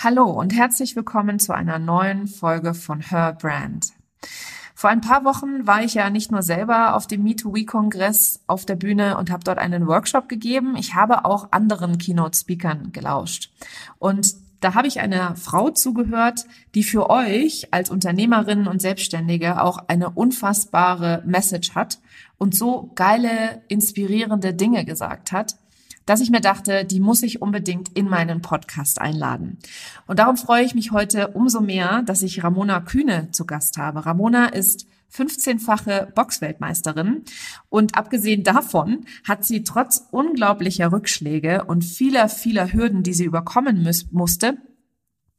Hallo und herzlich willkommen zu einer neuen Folge von Her Brand. Vor ein paar Wochen war ich ja nicht nur selber auf dem Me2We-Kongress auf der Bühne und habe dort einen Workshop gegeben, ich habe auch anderen Keynote-Speakern gelauscht. Und da habe ich einer Frau zugehört, die für euch als Unternehmerinnen und Selbstständige auch eine unfassbare Message hat und so geile, inspirierende Dinge gesagt hat dass ich mir dachte, die muss ich unbedingt in meinen Podcast einladen. Und darum freue ich mich heute umso mehr, dass ich Ramona Kühne zu Gast habe. Ramona ist 15-fache Boxweltmeisterin und abgesehen davon hat sie trotz unglaublicher Rückschläge und vieler, vieler Hürden, die sie überkommen musste,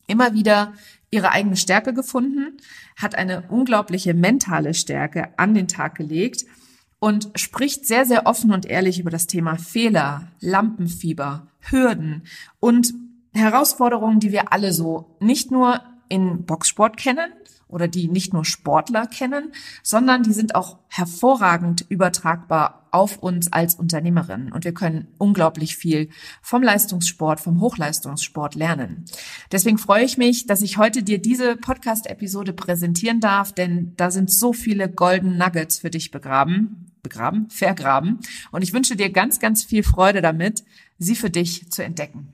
immer wieder ihre eigene Stärke gefunden, hat eine unglaubliche mentale Stärke an den Tag gelegt und spricht sehr, sehr offen und ehrlich über das Thema Fehler, Lampenfieber, Hürden und Herausforderungen, die wir alle so nicht nur in Boxsport kennen oder die nicht nur Sportler kennen, sondern die sind auch hervorragend übertragbar auf uns als Unternehmerinnen. Und wir können unglaublich viel vom Leistungssport, vom Hochleistungssport lernen. Deswegen freue ich mich, dass ich heute dir diese Podcast-Episode präsentieren darf, denn da sind so viele Golden Nuggets für dich begraben begraben, vergraben. Und ich wünsche dir ganz, ganz viel Freude damit, sie für dich zu entdecken.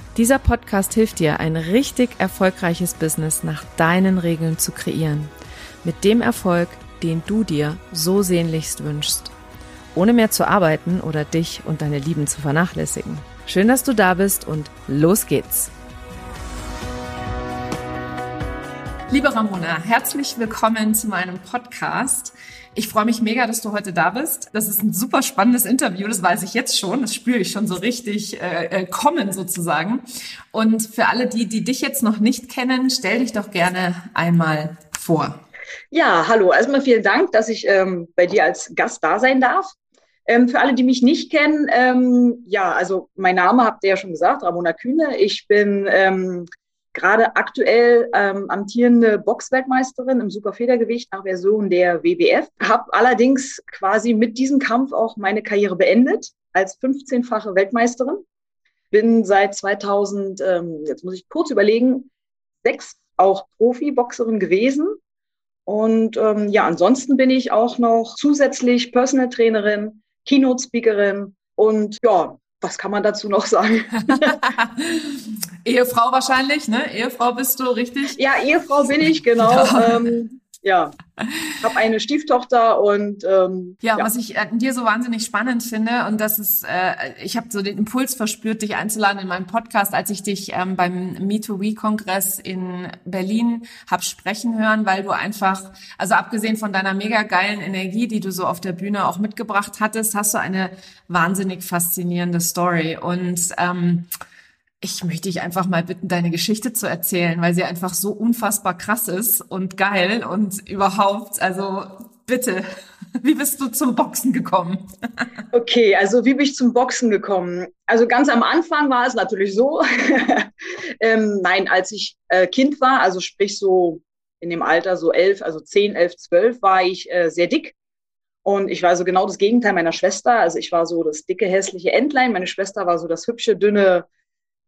Dieser Podcast hilft dir, ein richtig erfolgreiches Business nach deinen Regeln zu kreieren. Mit dem Erfolg, den du dir so sehnlichst wünschst. Ohne mehr zu arbeiten oder dich und deine Lieben zu vernachlässigen. Schön, dass du da bist und los geht's. Liebe Ramona, herzlich willkommen zu meinem Podcast. Ich freue mich mega, dass du heute da bist. Das ist ein super spannendes Interview, das weiß ich jetzt schon. Das spüre ich schon so richtig äh, äh, kommen sozusagen. Und für alle die, die dich jetzt noch nicht kennen, stell dich doch gerne einmal vor. Ja, hallo. Erstmal vielen Dank, dass ich ähm, bei dir als Gast da sein darf. Ähm, für alle, die mich nicht kennen, ähm, ja, also mein Name habt ihr ja schon gesagt, Ramona Kühne. Ich bin ähm, gerade aktuell ähm, amtierende Boxweltmeisterin im Superfedergewicht nach Version der WBF. Habe allerdings quasi mit diesem Kampf auch meine Karriere beendet als 15-fache Weltmeisterin. Bin seit 2000, ähm, jetzt muss ich kurz überlegen, sechs auch Profiboxerin gewesen. Und ähm, ja, ansonsten bin ich auch noch zusätzlich Personal Trainerin, Keynote Speakerin und ja, was kann man dazu noch sagen? Ehefrau wahrscheinlich, ne? Ehefrau bist du, richtig? Ja, Ehefrau bin ich, genau. Ja. Ähm, ja, habe eine Stieftochter und ähm, ja, ja, was ich an dir so wahnsinnig spannend finde und das ist, äh, ich habe so den Impuls verspürt, dich einzuladen in meinen Podcast, als ich dich ähm, beim Me2We-Kongress in Berlin hab sprechen hören, weil du einfach, also abgesehen von deiner mega geilen Energie, die du so auf der Bühne auch mitgebracht hattest, hast du eine wahnsinnig faszinierende Story. Und ähm, ich möchte dich einfach mal bitten, deine Geschichte zu erzählen, weil sie einfach so unfassbar krass ist und geil und überhaupt, also bitte, wie bist du zum Boxen gekommen? okay, also wie bin ich zum Boxen gekommen? Also ganz am Anfang war es natürlich so, ähm, nein, als ich äh, Kind war, also sprich so in dem Alter so elf, also zehn, elf, zwölf, war ich äh, sehr dick. Und ich war so genau das Gegenteil meiner Schwester. Also ich war so das dicke, hässliche Entlein. Meine Schwester war so das hübsche, dünne,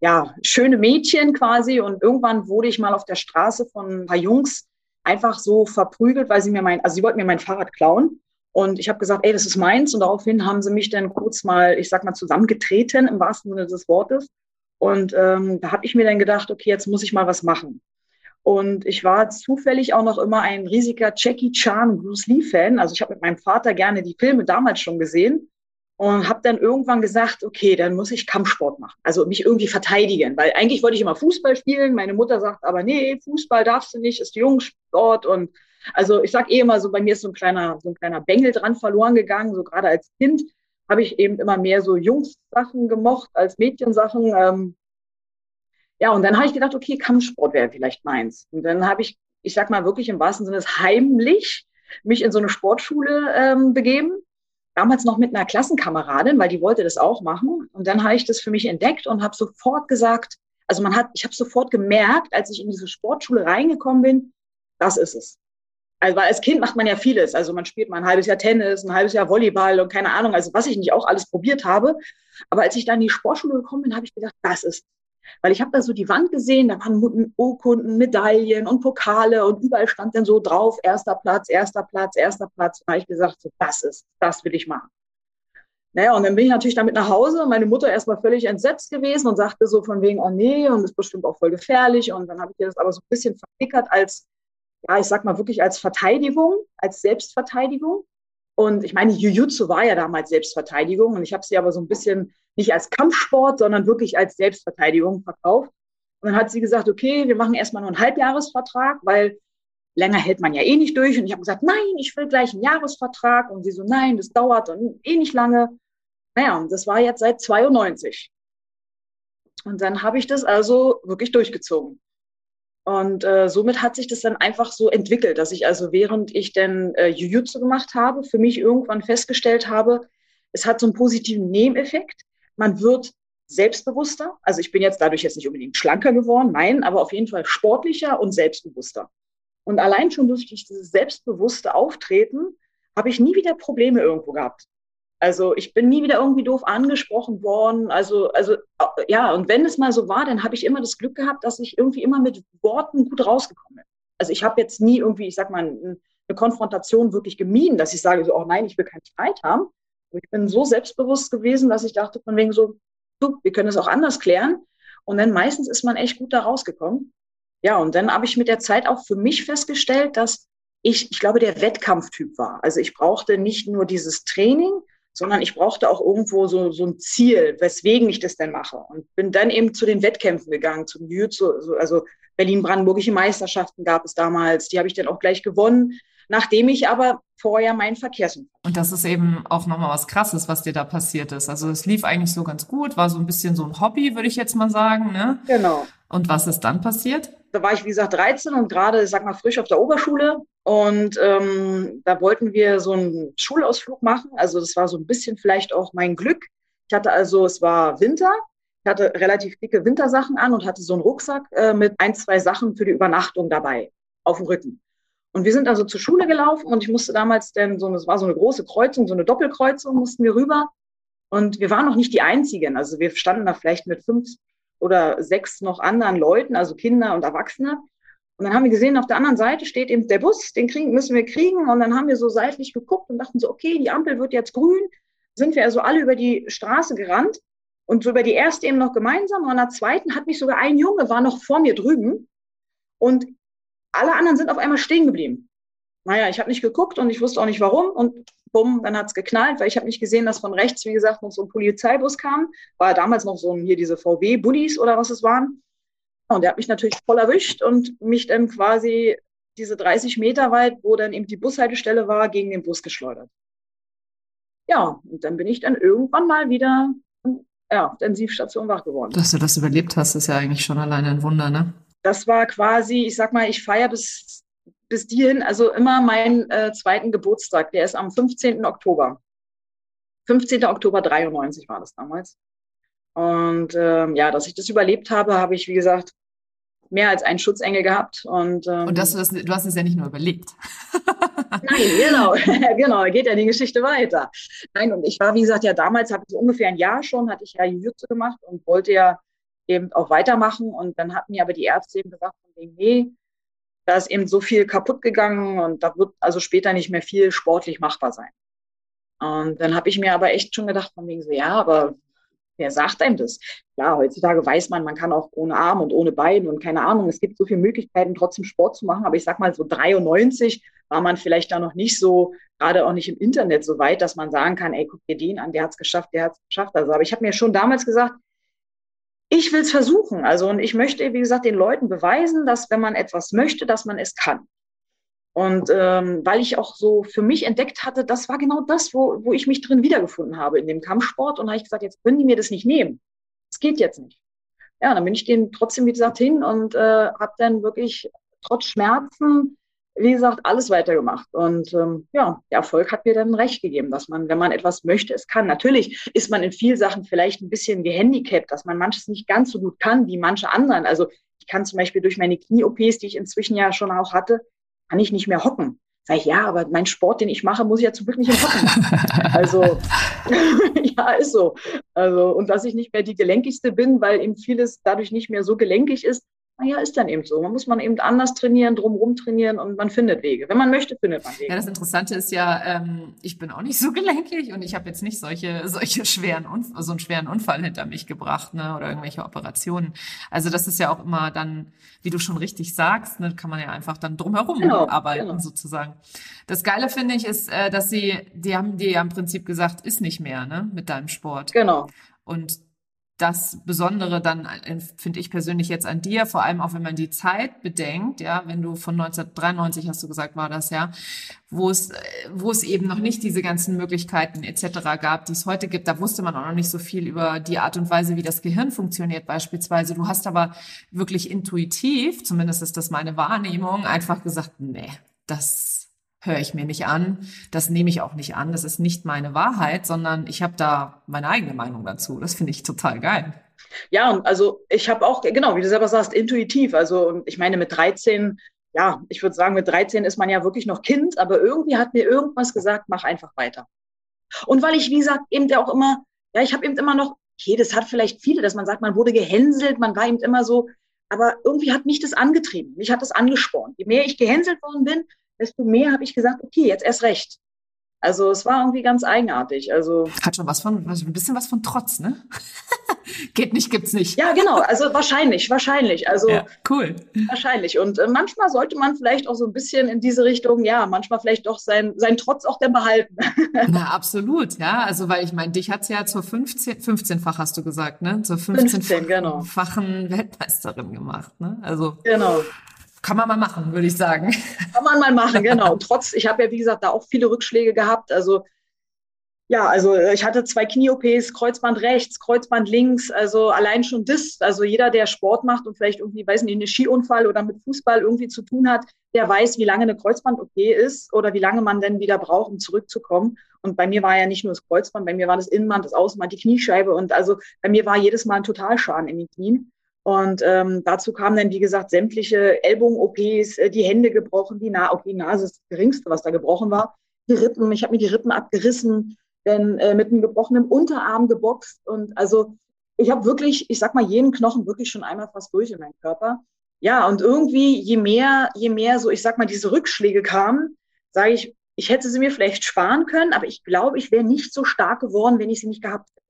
ja, schöne Mädchen quasi. Und irgendwann wurde ich mal auf der Straße von ein paar Jungs einfach so verprügelt, weil sie mir mein, also sie wollten mir mein Fahrrad klauen. Und ich habe gesagt, ey, das ist meins. Und daraufhin haben sie mich dann kurz mal, ich sag mal, zusammengetreten im wahrsten Sinne des Wortes. Und ähm, da habe ich mir dann gedacht, okay, jetzt muss ich mal was machen. Und ich war zufällig auch noch immer ein riesiger Jackie Chan Bruce Lee Fan. Also ich habe mit meinem Vater gerne die Filme damals schon gesehen und habe dann irgendwann gesagt, okay, dann muss ich Kampfsport machen, also mich irgendwie verteidigen, weil eigentlich wollte ich immer Fußball spielen. Meine Mutter sagt aber, nee, Fußball darfst du nicht, ist Jungsport und also ich sag eh immer so, bei mir ist so ein kleiner, so ein kleiner Bengel dran verloren gegangen, so gerade als Kind habe ich eben immer mehr so Jungs-Sachen gemocht als Mädchensachen. Ähm, ja, und dann habe ich gedacht, okay, Kampfsport wäre vielleicht meins. Und dann habe ich ich sag mal wirklich im wahrsten Sinne heimlich mich in so eine Sportschule ähm, begeben. Damals noch mit einer Klassenkameradin, weil die wollte das auch machen. Und dann habe ich das für mich entdeckt und habe sofort gesagt, also man hat, ich habe sofort gemerkt, als ich in diese Sportschule reingekommen bin, das ist es. Also weil als Kind macht man ja vieles. Also man spielt mal ein halbes Jahr Tennis, ein halbes Jahr Volleyball und keine Ahnung, also was ich nicht auch alles probiert habe. Aber als ich dann in die Sportschule gekommen bin, habe ich gedacht, das ist. Weil ich habe da so die Wand gesehen, da waren Urkunden, Medaillen und Pokale und überall stand dann so drauf, erster Platz, erster Platz, erster Platz. Da habe ich gesagt, so, das ist, das will ich machen. Naja, und dann bin ich natürlich damit nach Hause und meine Mutter erstmal völlig entsetzt gewesen und sagte so von wegen, oh nee, und ist bestimmt auch voll gefährlich. Und dann habe ich das aber so ein bisschen verpickert als, ja, ich sag mal wirklich als Verteidigung, als Selbstverteidigung. Und ich meine, Jiu-Jitsu war ja damals Selbstverteidigung und ich habe sie aber so ein bisschen nicht als Kampfsport, sondern wirklich als Selbstverteidigung verkauft. Und dann hat sie gesagt, okay, wir machen erstmal nur einen Halbjahresvertrag, weil länger hält man ja eh nicht durch. Und ich habe gesagt, nein, ich will gleich einen Jahresvertrag. Und sie so, nein, das dauert dann eh nicht lange. Naja, und das war jetzt seit 92. Und dann habe ich das also wirklich durchgezogen. Und äh, somit hat sich das dann einfach so entwickelt, dass ich also während ich dann äh, Jiu-Jitsu gemacht habe, für mich irgendwann festgestellt habe, es hat so einen positiven Nebeneffekt. Man wird selbstbewusster. Also ich bin jetzt dadurch jetzt nicht unbedingt schlanker geworden, nein, aber auf jeden Fall sportlicher und selbstbewusster. Und allein schon durch dieses selbstbewusste Auftreten habe ich nie wieder Probleme irgendwo gehabt. Also ich bin nie wieder irgendwie doof angesprochen worden. Also, also ja, und wenn es mal so war, dann habe ich immer das Glück gehabt, dass ich irgendwie immer mit Worten gut rausgekommen bin. Also ich habe jetzt nie irgendwie, ich sag mal, eine Konfrontation wirklich gemieden, dass ich sage so, oh nein, ich will keinen Streit haben. Ich bin so selbstbewusst gewesen, dass ich dachte von wegen so, du, wir können es auch anders klären. Und dann meistens ist man echt gut da rausgekommen. Ja, und dann habe ich mit der Zeit auch für mich festgestellt, dass ich, ich glaube, der Wettkampftyp war. Also ich brauchte nicht nur dieses Training, sondern ich brauchte auch irgendwo so, so ein Ziel, weswegen ich das denn mache. Und bin dann eben zu den Wettkämpfen gegangen, zum Jiu-Jitsu, also Berlin-Brandenburgische Meisterschaften gab es damals, die habe ich dann auch gleich gewonnen, nachdem ich aber vorher meinen Verkehrsunfall. Und das ist eben auch nochmal was Krasses, was dir da passiert ist. Also es lief eigentlich so ganz gut, war so ein bisschen so ein Hobby, würde ich jetzt mal sagen. Ne? Genau. Und was ist dann passiert? Da war ich, wie gesagt, 13 und gerade, sag mal, frisch auf der Oberschule. Und ähm, da wollten wir so einen Schulausflug machen. Also das war so ein bisschen vielleicht auch mein Glück. Ich hatte also, es war Winter. Ich hatte relativ dicke Wintersachen an und hatte so einen Rucksack äh, mit ein, zwei Sachen für die Übernachtung dabei auf dem Rücken. Und wir sind also zur Schule gelaufen und ich musste damals denn so, es war so eine große Kreuzung, so eine Doppelkreuzung, mussten wir rüber. Und wir waren noch nicht die Einzigen. Also wir standen da vielleicht mit fünf oder sechs noch anderen Leuten, also Kinder und Erwachsene. Und dann haben wir gesehen, auf der anderen Seite steht eben der Bus, den kriegen, müssen wir kriegen. Und dann haben wir so seitlich geguckt und dachten so, okay, die Ampel wird jetzt grün. Sind wir also alle über die Straße gerannt und so über die erste eben noch gemeinsam. Und an der zweiten hat mich sogar ein Junge, war noch vor mir drüben. Und alle anderen sind auf einmal stehen geblieben. Naja, ich habe nicht geguckt und ich wusste auch nicht warum. Und bumm, dann hat's geknallt, weil ich habe nicht gesehen, dass von rechts, wie gesagt, noch so ein Polizeibus kam. War damals noch so hier diese VW-Buddies oder was es waren. Und der hat mich natürlich voll erwischt und mich dann quasi diese 30 Meter weit, wo dann eben die Bushaltestelle war, gegen den Bus geschleudert. Ja, und dann bin ich dann irgendwann mal wieder ja, auf der Intensivstation wach geworden. Dass du das überlebt hast, ist ja eigentlich schon alleine ein Wunder, ne? das war quasi, ich sag mal, ich feiere bis, bis hierhin, also immer meinen äh, zweiten Geburtstag. Der ist am 15. Oktober. 15. Oktober 93 war das damals. Und ähm, ja, dass ich das überlebt habe, habe ich, wie gesagt, mehr als einen Schutzengel gehabt. Und, ähm, und das, das, du hast es ja nicht nur überlebt. Nein, genau, genau, geht ja die Geschichte weiter. Nein, und ich war, wie gesagt, ja damals, habe ich so ungefähr ein Jahr schon, hatte ich ja Jujutsu gemacht und wollte ja eben auch weitermachen. Und dann hatten mir aber die Ärzte eben gesagt, nee, da ist eben so viel kaputt gegangen und da wird also später nicht mehr viel sportlich machbar sein. Und dann habe ich mir aber echt schon gedacht, von wegen so, ja, aber wer sagt einem das? Ja, heutzutage weiß man, man kann auch ohne Arm und ohne Bein und keine Ahnung, es gibt so viele Möglichkeiten, trotzdem Sport zu machen. Aber ich sag mal, so 93 war man vielleicht da noch nicht so, gerade auch nicht im Internet so weit, dass man sagen kann, ey, guck dir den an, der hat es geschafft, der hat es geschafft. Also, aber ich habe mir schon damals gesagt, ich will es versuchen. Also, und ich möchte, wie gesagt, den Leuten beweisen, dass wenn man etwas möchte, dass man es kann. Und ähm, weil ich auch so für mich entdeckt hatte, das war genau das, wo, wo ich mich drin wiedergefunden habe in dem Kampfsport. Und habe ich gesagt, jetzt können die mir das nicht nehmen. Das geht jetzt nicht. Ja, dann bin ich denen trotzdem, wie gesagt, hin und äh, habe dann wirklich trotz Schmerzen, wie gesagt, alles weitergemacht. Und ähm, ja, der Erfolg hat mir dann recht gegeben, dass man, wenn man etwas möchte, es kann. Natürlich ist man in vielen Sachen vielleicht ein bisschen gehandicapt, dass man manches nicht ganz so gut kann wie manche anderen. Also ich kann zum Beispiel durch meine Knie-OPs, die ich inzwischen ja schon auch hatte, kann ich nicht mehr hocken. Sag ich, ja, aber mein Sport, den ich mache, muss ich ja zum Glück nicht im Hocken machen. Also, ja, ist so. Also, und dass ich nicht mehr die gelenkigste bin, weil eben vieles dadurch nicht mehr so gelenkig ist, naja, ist dann eben so. Man muss man eben anders trainieren, drumherum trainieren und man findet Wege. Wenn man möchte, findet man Wege. Ja, das Interessante ist ja, ähm, ich bin auch nicht so gelenkig und ich habe jetzt nicht solche, solche schweren, Unf so einen schweren Unfall hinter mich gebracht, ne, oder irgendwelche Operationen. Also das ist ja auch immer dann, wie du schon richtig sagst, ne, kann man ja einfach dann drumherum genau, arbeiten, genau. sozusagen. Das Geile finde ich ist, äh, dass sie, die haben dir ja im Prinzip gesagt, ist nicht mehr, ne, mit deinem Sport. Genau. Und das Besondere dann, äh, finde ich persönlich jetzt an dir, vor allem auch wenn man die Zeit bedenkt, ja, wenn du von 1993 hast du gesagt, war das ja, wo es, äh, wo es eben noch nicht diese ganzen Möglichkeiten etc. gab, die es heute gibt, da wusste man auch noch nicht so viel über die Art und Weise, wie das Gehirn funktioniert beispielsweise. Du hast aber wirklich intuitiv, zumindest ist das meine Wahrnehmung, einfach gesagt, nee, das höre ich mir nicht an, das nehme ich auch nicht an, das ist nicht meine Wahrheit, sondern ich habe da meine eigene Meinung dazu. Das finde ich total geil. Ja, also ich habe auch, genau, wie du selber sagst, intuitiv. Also ich meine, mit 13, ja, ich würde sagen, mit 13 ist man ja wirklich noch Kind, aber irgendwie hat mir irgendwas gesagt, mach einfach weiter. Und weil ich, wie gesagt, eben auch immer, ja, ich habe eben immer noch, okay, das hat vielleicht viele, dass man sagt, man wurde gehänselt, man war eben immer so, aber irgendwie hat mich das angetrieben, mich hat das angespornt. Je mehr ich gehänselt worden bin, desto mehr habe ich gesagt, okay, jetzt erst recht. Also es war irgendwie ganz eigenartig. Also hat schon was von, ein bisschen was von Trotz, ne? Geht nicht, gibt's nicht. Ja, genau. Also wahrscheinlich, wahrscheinlich. Also ja, cool. Wahrscheinlich. Und äh, manchmal sollte man vielleicht auch so ein bisschen in diese Richtung, ja, manchmal vielleicht doch sein, sein Trotz auch dann behalten. Na, absolut, ja. Also weil ich meine, dich hat's ja zur 15, 15-fach hast du gesagt, ne? Zur 15-fachen genau. Weltmeisterin gemacht, ne? Also genau. Kann man mal machen, würde ich sagen. Kann man mal machen, genau. Trotz, ich habe ja, wie gesagt, da auch viele Rückschläge gehabt. Also ja, also ich hatte zwei Knie-OPs, Kreuzband rechts, Kreuzband links, also allein schon das, also jeder, der Sport macht und vielleicht irgendwie, weiß nicht, einen Skiunfall oder mit Fußball irgendwie zu tun hat, der weiß, wie lange eine Kreuzband-OP ist oder wie lange man denn wieder braucht, um zurückzukommen. Und bei mir war ja nicht nur das Kreuzband, bei mir war das Innenband, das Außenband, die Kniescheibe und also bei mir war jedes Mal ein Totalschaden in den Knien. Und ähm, dazu kamen dann, wie gesagt, sämtliche Ellbogen-OPs, äh, die Hände gebrochen, die, Na okay, die Nase ist das Geringste, was da gebrochen war. Die Rippen, ich habe mir die Rippen abgerissen, dann äh, mit einem gebrochenen Unterarm geboxt. Und also ich habe wirklich, ich sag mal, jeden Knochen wirklich schon einmal fast durch in meinem Körper. Ja, und irgendwie, je mehr, je mehr so, ich sag mal, diese Rückschläge kamen, sage ich, ich hätte sie mir vielleicht sparen können, aber ich glaube, ich wäre nicht so stark geworden, wenn ich sie nicht gehabt hätte.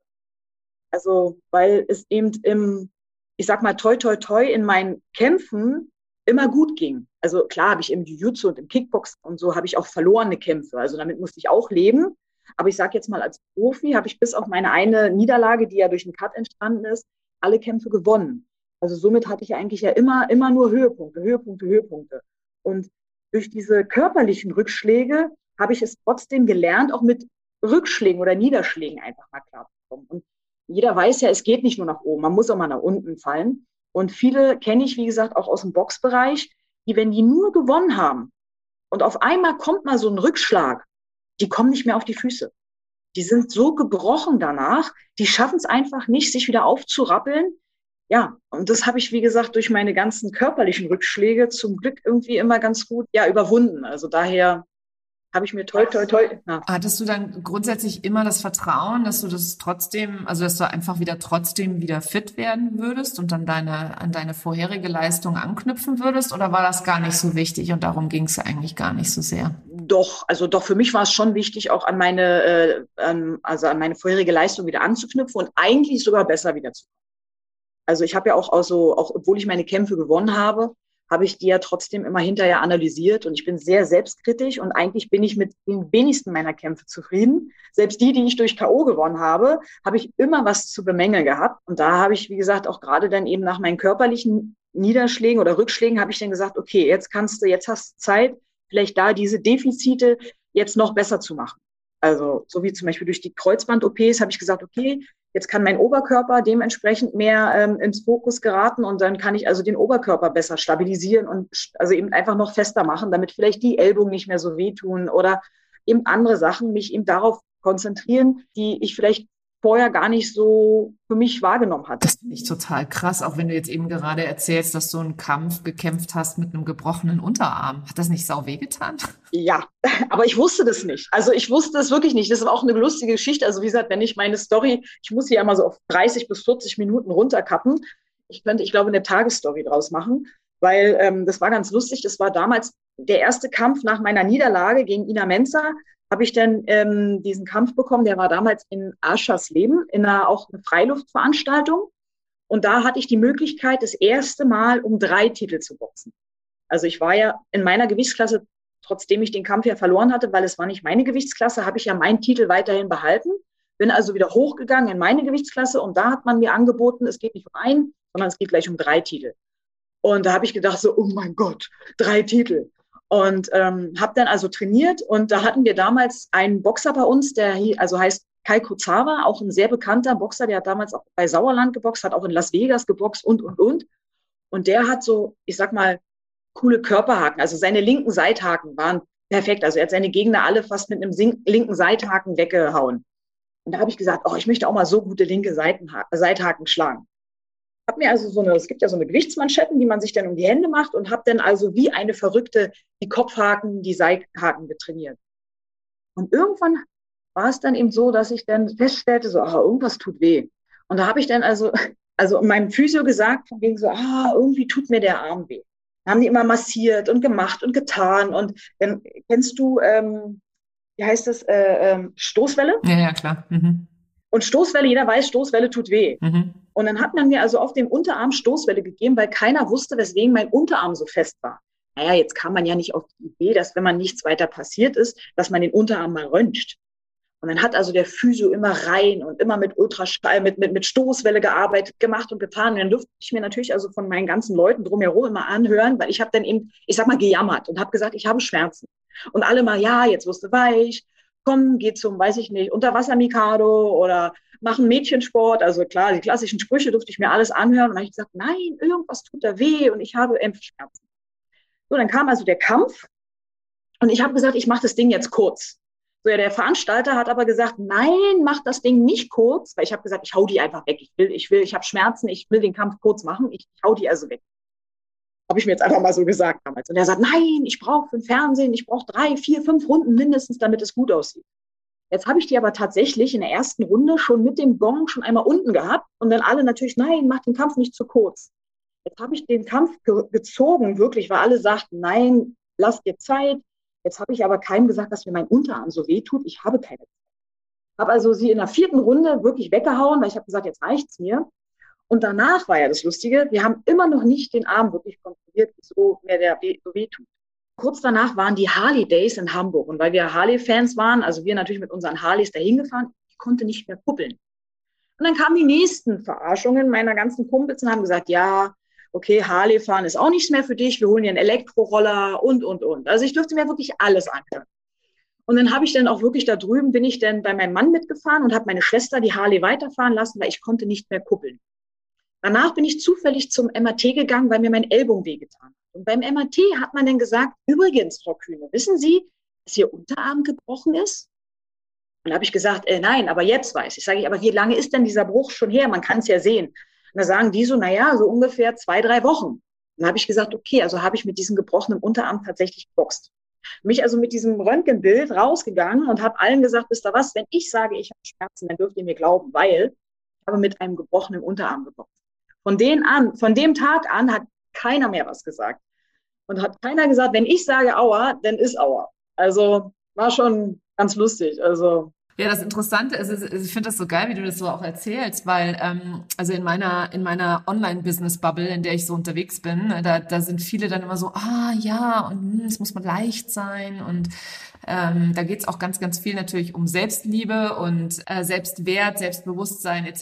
Also, weil es eben im, ich sag mal, toi, toi, toi in meinen Kämpfen immer gut ging. Also klar habe ich im Jiu-Jitsu und im Kickbox und so habe ich auch verlorene Kämpfe. Also damit musste ich auch leben. Aber ich sage jetzt mal, als Profi habe ich bis auf meine eine Niederlage, die ja durch einen Cut entstanden ist, alle Kämpfe gewonnen. Also somit hatte ich eigentlich ja immer, immer nur Höhepunkte, Höhepunkte, Höhepunkte. Und durch diese körperlichen Rückschläge habe ich es trotzdem gelernt, auch mit Rückschlägen oder Niederschlägen einfach mal klarzukommen. Und jeder weiß ja, es geht nicht nur nach oben, man muss auch mal nach unten fallen. Und viele kenne ich, wie gesagt, auch aus dem Boxbereich, die, wenn die nur gewonnen haben und auf einmal kommt mal so ein Rückschlag, die kommen nicht mehr auf die Füße. Die sind so gebrochen danach, die schaffen es einfach nicht, sich wieder aufzurappeln. Ja, und das habe ich, wie gesagt, durch meine ganzen körperlichen Rückschläge zum Glück irgendwie immer ganz gut ja, überwunden. Also daher habe ich mir toll, toll, toll. Ja. Hattest du dann grundsätzlich immer das Vertrauen, dass du das trotzdem, also dass du einfach wieder trotzdem wieder fit werden würdest und dann deine, an deine vorherige Leistung anknüpfen würdest? Oder war das gar nicht so wichtig und darum ging es eigentlich gar nicht so sehr? Doch, also doch, für mich war es schon wichtig, auch an meine, äh, an, also an meine vorherige Leistung wieder anzuknüpfen und eigentlich sogar besser wieder zu. Also ich habe ja auch, also, auch obwohl ich meine Kämpfe gewonnen habe, habe ich die ja trotzdem immer hinterher analysiert und ich bin sehr selbstkritisch und eigentlich bin ich mit den wenigsten meiner Kämpfe zufrieden. Selbst die, die ich durch K.O. gewonnen habe, habe ich immer was zu bemängeln gehabt. Und da habe ich, wie gesagt, auch gerade dann eben nach meinen körperlichen Niederschlägen oder Rückschlägen habe ich dann gesagt, okay, jetzt kannst du, jetzt hast du Zeit, vielleicht da diese Defizite jetzt noch besser zu machen. Also so wie zum Beispiel durch die Kreuzband-OPs habe ich gesagt, okay, Jetzt kann mein Oberkörper dementsprechend mehr ähm, ins Fokus geraten und dann kann ich also den Oberkörper besser stabilisieren und also eben einfach noch fester machen, damit vielleicht die Ellbogen nicht mehr so wehtun oder eben andere Sachen, mich eben darauf konzentrieren, die ich vielleicht vorher gar nicht so für mich wahrgenommen hatte. Das finde ich total krass, auch wenn du jetzt eben gerade erzählst, dass du einen Kampf gekämpft hast mit einem gebrochenen Unterarm. Hat das nicht sau wehgetan? Ja, aber ich wusste das nicht. Also ich wusste es wirklich nicht. Das ist auch eine lustige Geschichte. Also wie gesagt, wenn ich meine Story, ich muss sie ja mal so auf 30 bis 40 Minuten runterkappen. Ich könnte, ich glaube, eine Tagesstory draus machen, weil ähm, das war ganz lustig. Das war damals der erste Kampf nach meiner Niederlage gegen Ina Menzer habe ich dann ähm, diesen Kampf bekommen. Der war damals in Aschers Leben, in einer auch eine Freiluftveranstaltung. Und da hatte ich die Möglichkeit, das erste Mal um drei Titel zu boxen. Also ich war ja in meiner Gewichtsklasse, trotzdem ich den Kampf ja verloren hatte, weil es war nicht meine Gewichtsklasse, habe ich ja meinen Titel weiterhin behalten. Bin also wieder hochgegangen in meine Gewichtsklasse und da hat man mir angeboten, es geht nicht um einen, sondern es geht gleich um drei Titel. Und da habe ich gedacht so, oh mein Gott, drei Titel. Und ähm, habe dann also trainiert und da hatten wir damals einen Boxer bei uns, der also heißt Kai Kuzawa, auch ein sehr bekannter Boxer, der hat damals auch bei Sauerland geboxt, hat auch in Las Vegas geboxt und, und, und. Und der hat so, ich sag mal, coole Körperhaken. Also seine linken Seithaken waren perfekt. Also er hat seine Gegner alle fast mit einem linken Seithaken weggehauen. Und da habe ich gesagt, oh, ich möchte auch mal so gute linke Seithaken schlagen habe mir also so eine, es gibt ja so eine Gewichtsmanschetten, die man sich dann um die Hände macht und habe dann also wie eine Verrückte die Kopfhaken, die Seithaken getrainiert. Und irgendwann war es dann eben so, dass ich dann feststellte, so, ah, irgendwas tut weh. Und da habe ich dann also, also meinem Physio gesagt, von wegen so, ah, irgendwie tut mir der Arm weh. Da haben die immer massiert und gemacht und getan. Und dann kennst du, ähm, wie heißt das, äh, äh, Stoßwelle? Ja, ja, klar. Mhm. Und Stoßwelle, jeder weiß, Stoßwelle tut weh. Mhm. Und dann hat man mir also auf dem Unterarm Stoßwelle gegeben, weil keiner wusste, weswegen mein Unterarm so fest war. Naja, jetzt kam man ja nicht auf die Idee, dass wenn man nichts weiter passiert ist, dass man den Unterarm mal röntgt. Und dann hat also der Physio immer rein und immer mit Ultraschall, mit, mit, mit Stoßwelle gearbeitet, gemacht und getan. Und dann durfte ich mir natürlich also von meinen ganzen Leuten drumherum immer anhören, weil ich habe dann eben, ich sag mal, gejammert und habe gesagt, ich habe Schmerzen. Und alle mal, ja, jetzt wirst du weich, komm, geh zum, weiß ich nicht, Unterwasser-Mikado oder mach einen Mädchensport. Also klar, die klassischen Sprüche durfte ich mir alles anhören. Und dann habe ich gesagt, nein, irgendwas tut da weh und ich habe Impfschmerzen. So, dann kam also der Kampf und ich habe gesagt, ich mache das Ding jetzt kurz. So, ja, der Veranstalter hat aber gesagt, nein, mach das Ding nicht kurz, weil ich habe gesagt, ich hau die einfach weg. Ich will, ich will, ich habe Schmerzen, ich will den Kampf kurz machen, ich, ich hau die also weg. Habe ich mir jetzt einfach mal so gesagt damals. Und er sagt, nein, ich brauche für den Fernsehen, ich brauche drei, vier, fünf Runden mindestens, damit es gut aussieht. Jetzt habe ich die aber tatsächlich in der ersten Runde schon mit dem Gong schon einmal unten gehabt und dann alle natürlich, nein, mach den Kampf nicht zu kurz. Jetzt habe ich den Kampf ge gezogen, wirklich, weil alle sagten, nein, lass dir Zeit. Jetzt habe ich aber keinem gesagt, dass mir mein Unterarm so weh tut. Ich habe keine Zeit. Habe also sie in der vierten Runde wirklich weggehauen, weil ich habe gesagt, jetzt reicht's mir. Und danach war ja das Lustige, wir haben immer noch nicht den Arm wirklich kontrolliert, wieso mir der so weh tut. Kurz danach waren die Harley Days in Hamburg. Und weil wir Harley-Fans waren, also wir natürlich mit unseren Harleys dahin gefahren, ich konnte nicht mehr kuppeln. Und dann kamen die nächsten Verarschungen meiner ganzen Kumpels und haben gesagt, ja, okay, Harley fahren ist auch nichts mehr für dich, wir holen dir einen Elektroroller und, und, und. Also ich durfte mir wirklich alles anhören. Und dann habe ich dann auch wirklich da drüben, bin ich dann bei meinem Mann mitgefahren und habe meine Schwester die Harley weiterfahren lassen, weil ich konnte nicht mehr kuppeln. Danach bin ich zufällig zum MAT gegangen, weil mir mein Ellbogen wehgetan hat. Und beim MAT hat man dann gesagt, übrigens, Frau Kühne, wissen Sie, dass Ihr Unterarm gebrochen ist? Und da habe ich gesagt, äh, nein, aber jetzt weiß ich. Sage ich, aber wie lange ist denn dieser Bruch schon her? Man kann es ja sehen. Und da sagen die so, naja, so ungefähr zwei, drei Wochen. Dann habe ich gesagt, okay, also habe ich mit diesem gebrochenen Unterarm tatsächlich geboxt. Mich also mit diesem Röntgenbild rausgegangen und habe allen gesagt, wisst ihr was, wenn ich sage, ich habe Schmerzen, dann dürft ihr mir glauben, weil ich habe mit einem gebrochenen Unterarm geboxt. Von, den an, von dem Tag an hat keiner mehr was gesagt. Und hat keiner gesagt, wenn ich sage Aua, dann ist Aua. Also war schon ganz lustig. Also ja, das Interessante ist, ich finde das so geil, wie du das so auch erzählst, weil ähm, also in meiner in meiner Online-Business-Bubble, in der ich so unterwegs bin, da, da sind viele dann immer so, ah ja, und hm, es muss mal leicht sein und ähm, da geht's auch ganz, ganz viel natürlich um Selbstliebe und äh, Selbstwert, Selbstbewusstsein etc.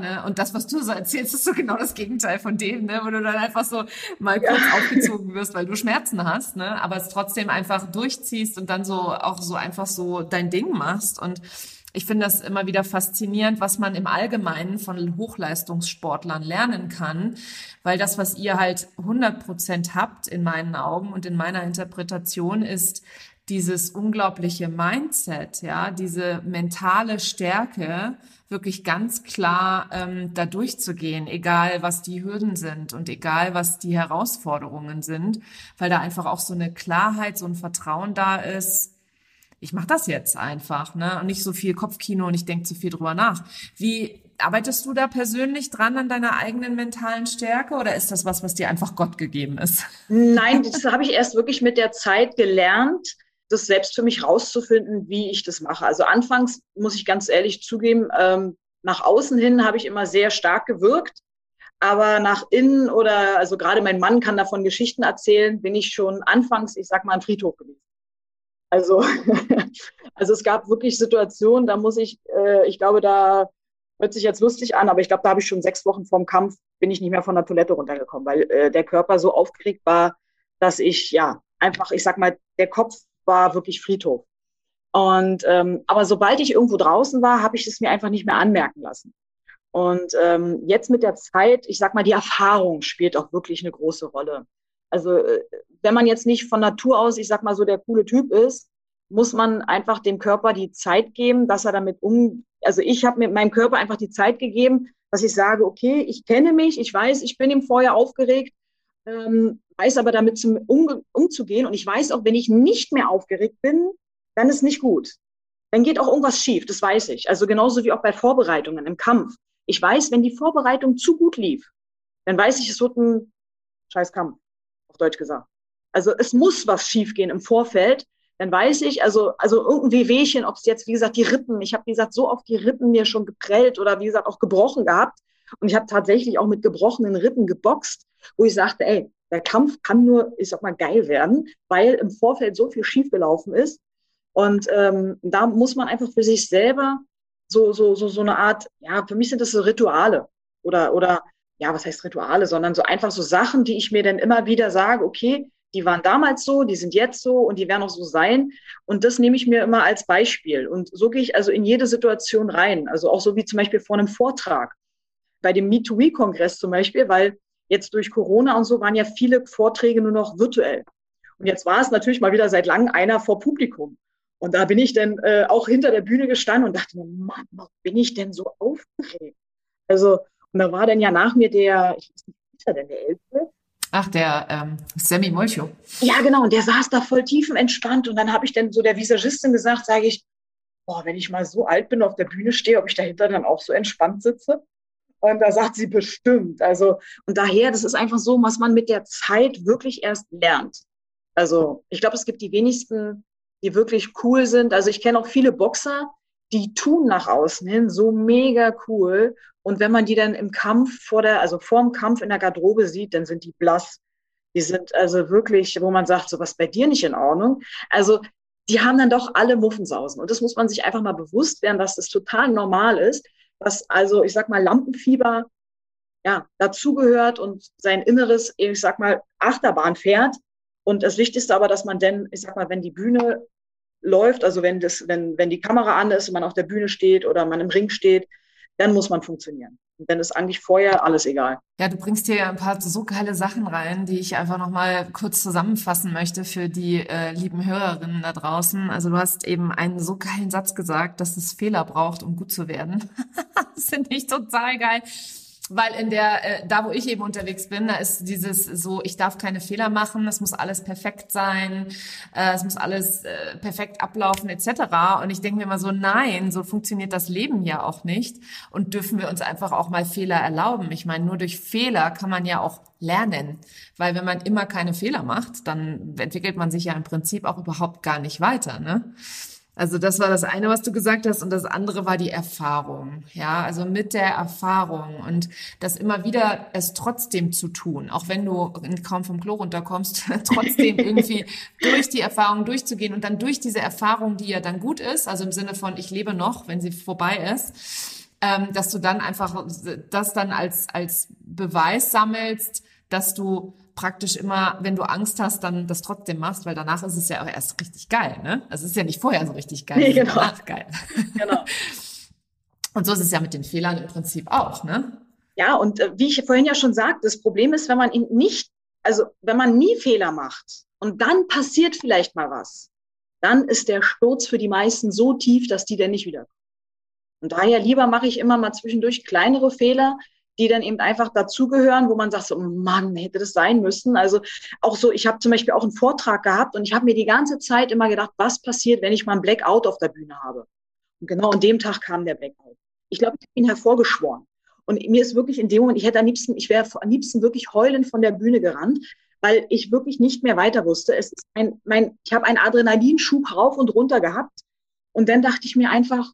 Ne? Und das, was du so erzählst, ist so genau das Gegenteil von dem, ne? wo du dann einfach so mal kurz ja. aufgezogen wirst, weil du Schmerzen hast, ne? aber es trotzdem einfach durchziehst und dann so auch so einfach so dein Ding machst und Ich finde das immer wieder faszinierend, was man im Allgemeinen von Hochleistungssportlern lernen kann, weil das, was ihr halt 100 Prozent habt in meinen Augen und in meiner Interpretation ist, dieses unglaubliche Mindset, ja, diese mentale Stärke, wirklich ganz klar ähm, da durchzugehen, egal was die Hürden sind und egal was die Herausforderungen sind, weil da einfach auch so eine Klarheit, so ein Vertrauen da ist. Ich mache das jetzt einfach, ne? Und nicht so viel Kopfkino und ich denke zu viel drüber nach. Wie arbeitest du da persönlich dran an deiner eigenen mentalen Stärke oder ist das was, was dir einfach Gott gegeben ist? Nein, das habe ich erst wirklich mit der Zeit gelernt das selbst für mich rauszufinden, wie ich das mache. Also anfangs muss ich ganz ehrlich zugeben, ähm, nach außen hin habe ich immer sehr stark gewirkt, aber nach innen oder also gerade mein Mann kann davon Geschichten erzählen, bin ich schon anfangs, ich sag mal, ein Friedhof gewesen. Also, also es gab wirklich Situationen, da muss ich, äh, ich glaube, da hört sich jetzt lustig an, aber ich glaube, da habe ich schon sechs Wochen vorm Kampf bin ich nicht mehr von der Toilette runtergekommen, weil äh, der Körper so aufgeregt war, dass ich ja einfach, ich sag mal, der Kopf war wirklich Friedhof. Und ähm, aber sobald ich irgendwo draußen war, habe ich es mir einfach nicht mehr anmerken lassen. Und ähm, jetzt mit der Zeit, ich sag mal, die Erfahrung spielt auch wirklich eine große Rolle. Also äh, wenn man jetzt nicht von Natur aus, ich sag mal so der coole Typ ist, muss man einfach dem Körper die Zeit geben, dass er damit um. Also ich habe mit meinem Körper einfach die Zeit gegeben, dass ich sage, okay, ich kenne mich, ich weiß, ich bin im Vorjahr aufgeregt, ähm, weiß aber damit zum, um, umzugehen. Und ich weiß auch, wenn ich nicht mehr aufgeregt bin, dann ist nicht gut. Dann geht auch irgendwas schief, das weiß ich. Also genauso wie auch bei Vorbereitungen im Kampf. Ich weiß, wenn die Vorbereitung zu gut lief, dann weiß ich, es wird ein scheiß Kampf, Deutsch gesagt. Also es muss was schiefgehen im Vorfeld. Dann weiß ich, also, also irgendein Wehwehchen, ob es jetzt, wie gesagt, die Rippen, ich habe, wie gesagt, so oft die Rippen mir schon geprellt oder wie gesagt auch gebrochen gehabt. Und ich habe tatsächlich auch mit gebrochenen Rippen geboxt, wo ich sagte, ey, der Kampf kann nur, ich sag mal, geil werden, weil im Vorfeld so viel schiefgelaufen ist. Und ähm, da muss man einfach für sich selber so, so, so, so eine Art, ja, für mich sind das so Rituale oder, oder, ja, was heißt Rituale, sondern so einfach so Sachen, die ich mir dann immer wieder sage, okay, die waren damals so, die sind jetzt so und die werden auch so sein. Und das nehme ich mir immer als Beispiel. Und so gehe ich also in jede Situation rein. Also auch so wie zum Beispiel vor einem Vortrag. Bei dem Me2We-Kongress zum Beispiel, weil Jetzt durch Corona und so waren ja viele Vorträge nur noch virtuell. Und jetzt war es natürlich mal wieder seit langem einer vor Publikum. Und da bin ich dann äh, auch hinter der Bühne gestanden und dachte mir, Mann, bin ich denn so aufgeregt? Also, und da war dann ja nach mir der, ich weiß nicht, wie ist er denn, der Ältere? Ach, der ähm, Sammy Molcho. Ja, genau, und der saß da voll tiefenentspannt. Und dann habe ich dann so der Visagistin gesagt, sage ich, boah, wenn ich mal so alt bin, auf der Bühne stehe, ob ich dahinter dann auch so entspannt sitze. Und da sagt sie bestimmt. Also, und daher, das ist einfach so, was man mit der Zeit wirklich erst lernt. Also, ich glaube, es gibt die wenigsten, die wirklich cool sind. Also, ich kenne auch viele Boxer, die tun nach außen hin so mega cool. Und wenn man die dann im Kampf vor der, also vor dem Kampf in der Garderobe sieht, dann sind die blass. Die sind also wirklich, wo man sagt, so was bei dir nicht in Ordnung. Also, die haben dann doch alle Muffensausen. Und das muss man sich einfach mal bewusst werden, dass das total normal ist was also, ich sag mal, Lampenfieber ja, dazugehört und sein Inneres, ich sag mal, Achterbahn fährt. Und das Wichtigste aber, dass man denn, ich sag mal, wenn die Bühne läuft, also wenn das, wenn, wenn die Kamera an ist und man auf der Bühne steht oder man im Ring steht, dann muss man funktionieren. Und dann ist eigentlich vorher alles egal. Ja, du bringst hier ein paar so geile Sachen rein, die ich einfach nochmal kurz zusammenfassen möchte für die äh, lieben Hörerinnen da draußen. Also du hast eben einen so geilen Satz gesagt, dass es Fehler braucht, um gut zu werden. das finde ich total geil weil in der, äh, da wo ich eben unterwegs bin, da ist dieses so, ich darf keine Fehler machen, es muss alles perfekt sein, äh, es muss alles äh, perfekt ablaufen etc. Und ich denke mir immer so, nein, so funktioniert das Leben ja auch nicht und dürfen wir uns einfach auch mal Fehler erlauben. Ich meine, nur durch Fehler kann man ja auch lernen, weil wenn man immer keine Fehler macht, dann entwickelt man sich ja im Prinzip auch überhaupt gar nicht weiter, ne? Also das war das eine, was du gesagt hast, und das andere war die Erfahrung. Ja, also mit der Erfahrung und das immer wieder es trotzdem zu tun, auch wenn du kaum vom Klo runterkommst, trotzdem irgendwie durch die Erfahrung durchzugehen und dann durch diese Erfahrung, die ja dann gut ist, also im Sinne von ich lebe noch, wenn sie vorbei ist, ähm, dass du dann einfach das dann als als Beweis sammelst, dass du praktisch immer, wenn du Angst hast, dann das trotzdem machst, weil danach ist es ja auch erst richtig geil, ne? Also es ist ja nicht vorher so richtig geil, nee, genau. danach geil. Genau. Und so ist es ja mit den Fehlern im Prinzip auch, ne? Ja, und äh, wie ich vorhin ja schon sagte, das Problem ist, wenn man ihn nicht, also wenn man nie Fehler macht und dann passiert vielleicht mal was, dann ist der Sturz für die meisten so tief, dass die dann nicht wiederkommen. Und daher lieber mache ich immer mal zwischendurch kleinere Fehler, die dann eben einfach dazugehören, wo man sagt, so, oh Mann, hätte das sein müssen. Also auch so, ich habe zum Beispiel auch einen Vortrag gehabt und ich habe mir die ganze Zeit immer gedacht, was passiert, wenn ich mal einen Blackout auf der Bühne habe. Und genau an dem Tag kam der Blackout. Ich glaube, ich habe ihn hervorgeschworen. Und mir ist wirklich in dem Moment, ich hätte am liebsten, ich wäre am liebsten wirklich heulend von der Bühne gerannt, weil ich wirklich nicht mehr weiter wusste. Es ist ein, mein, ich habe einen Adrenalinschub rauf und runter gehabt. Und dann dachte ich mir einfach,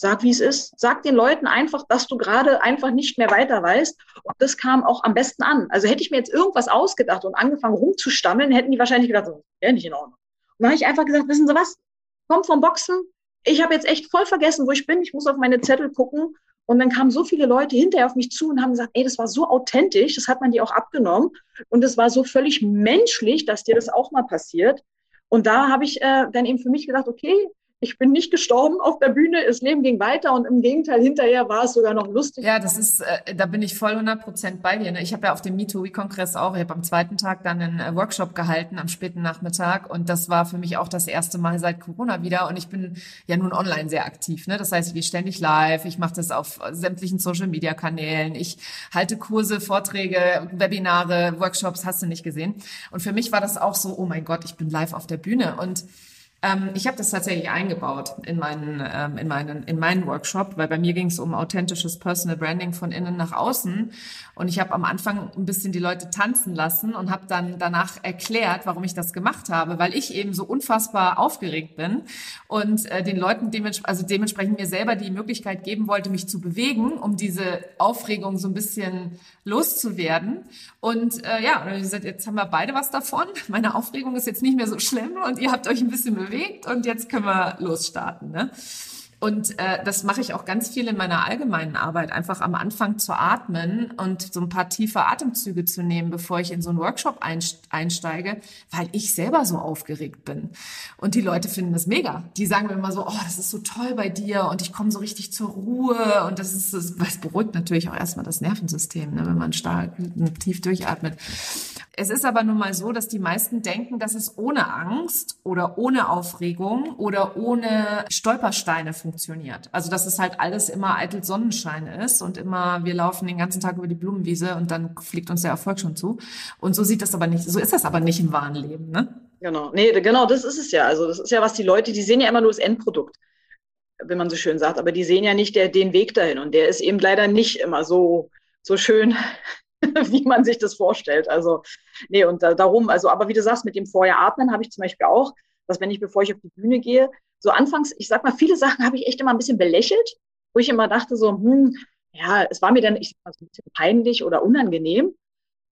sag, wie es ist. Sag den Leuten einfach, dass du gerade einfach nicht mehr weiter weißt. Und das kam auch am besten an. Also hätte ich mir jetzt irgendwas ausgedacht und angefangen rumzustammeln, hätten die wahrscheinlich gedacht, so, ja, nicht in Ordnung. Und dann habe ich einfach gesagt, wissen Sie was? Kommt vom Boxen. Ich habe jetzt echt voll vergessen, wo ich bin. Ich muss auf meine Zettel gucken. Und dann kamen so viele Leute hinterher auf mich zu und haben gesagt, ey, das war so authentisch, das hat man dir auch abgenommen. Und es war so völlig menschlich, dass dir das auch mal passiert. Und da habe ich äh, dann eben für mich gedacht, okay, ich bin nicht gestorben auf der Bühne, das Leben ging weiter und im Gegenteil, hinterher war es sogar noch lustig. Ja, das ist, äh, da bin ich voll 100 Prozent bei dir. Ne? Ich habe ja auf dem MeToo-Kongress auch, ich habe am zweiten Tag dann einen äh, Workshop gehalten, am späten Nachmittag und das war für mich auch das erste Mal seit Corona wieder und ich bin ja nun online sehr aktiv. Ne? Das heißt, ich gehe ständig live, ich mache das auf sämtlichen Social-Media-Kanälen, ich halte Kurse, Vorträge, Webinare, Workshops, hast du nicht gesehen. Und für mich war das auch so, oh mein Gott, ich bin live auf der Bühne und ähm, ich habe das tatsächlich eingebaut in meinen, ähm, in meinen, in meinen Workshop, weil bei mir ging es um authentisches Personal Branding von innen nach außen. Und ich habe am Anfang ein bisschen die Leute tanzen lassen und habe dann danach erklärt, warum ich das gemacht habe, weil ich eben so unfassbar aufgeregt bin und äh, den Leuten dements also dementsprechend mir selber die Möglichkeit geben wollte, mich zu bewegen, um diese Aufregung so ein bisschen loszuwerden. Und äh, ja, und gesagt, jetzt haben wir beide was davon. Meine Aufregung ist jetzt nicht mehr so schlimm und ihr habt euch ein bisschen bewegt und jetzt können wir losstarten. Ne? Und äh, das mache ich auch ganz viel in meiner allgemeinen Arbeit, einfach am Anfang zu atmen und so ein paar tiefe Atemzüge zu nehmen, bevor ich in so einen Workshop einsteige, weil ich selber so aufgeregt bin. Und die Leute finden das mega. Die sagen mir immer so, oh, das ist so toll bei dir und ich komme so richtig zur Ruhe und das ist, das, das beruhigt natürlich auch erstmal das Nervensystem, ne, wenn man stark tief durchatmet. Es ist aber nun mal so, dass die meisten denken, dass es ohne Angst oder ohne Aufregung oder ohne Stolpersteine funktioniert. Also dass es halt alles immer eitel Sonnenschein ist und immer wir laufen den ganzen Tag über die Blumenwiese und dann fliegt uns der Erfolg schon zu. Und so sieht das aber nicht, so ist das aber nicht im wahren Leben, ne? Genau, nee, genau, das ist es ja. Also das ist ja, was die Leute, die sehen ja immer nur das Endprodukt, wenn man so schön sagt, aber die sehen ja nicht der, den Weg dahin und der ist eben leider nicht immer so so schön, wie man sich das vorstellt. Also, nee, und da, darum, also, aber wie du sagst, mit dem Vorher atmen habe ich zum Beispiel auch, dass wenn ich, bevor ich auf die Bühne gehe, so anfangs, ich sag mal, viele Sachen habe ich echt immer ein bisschen belächelt, wo ich immer dachte so, hm, ja, es war mir dann, ich sag mal, so ein bisschen peinlich oder unangenehm.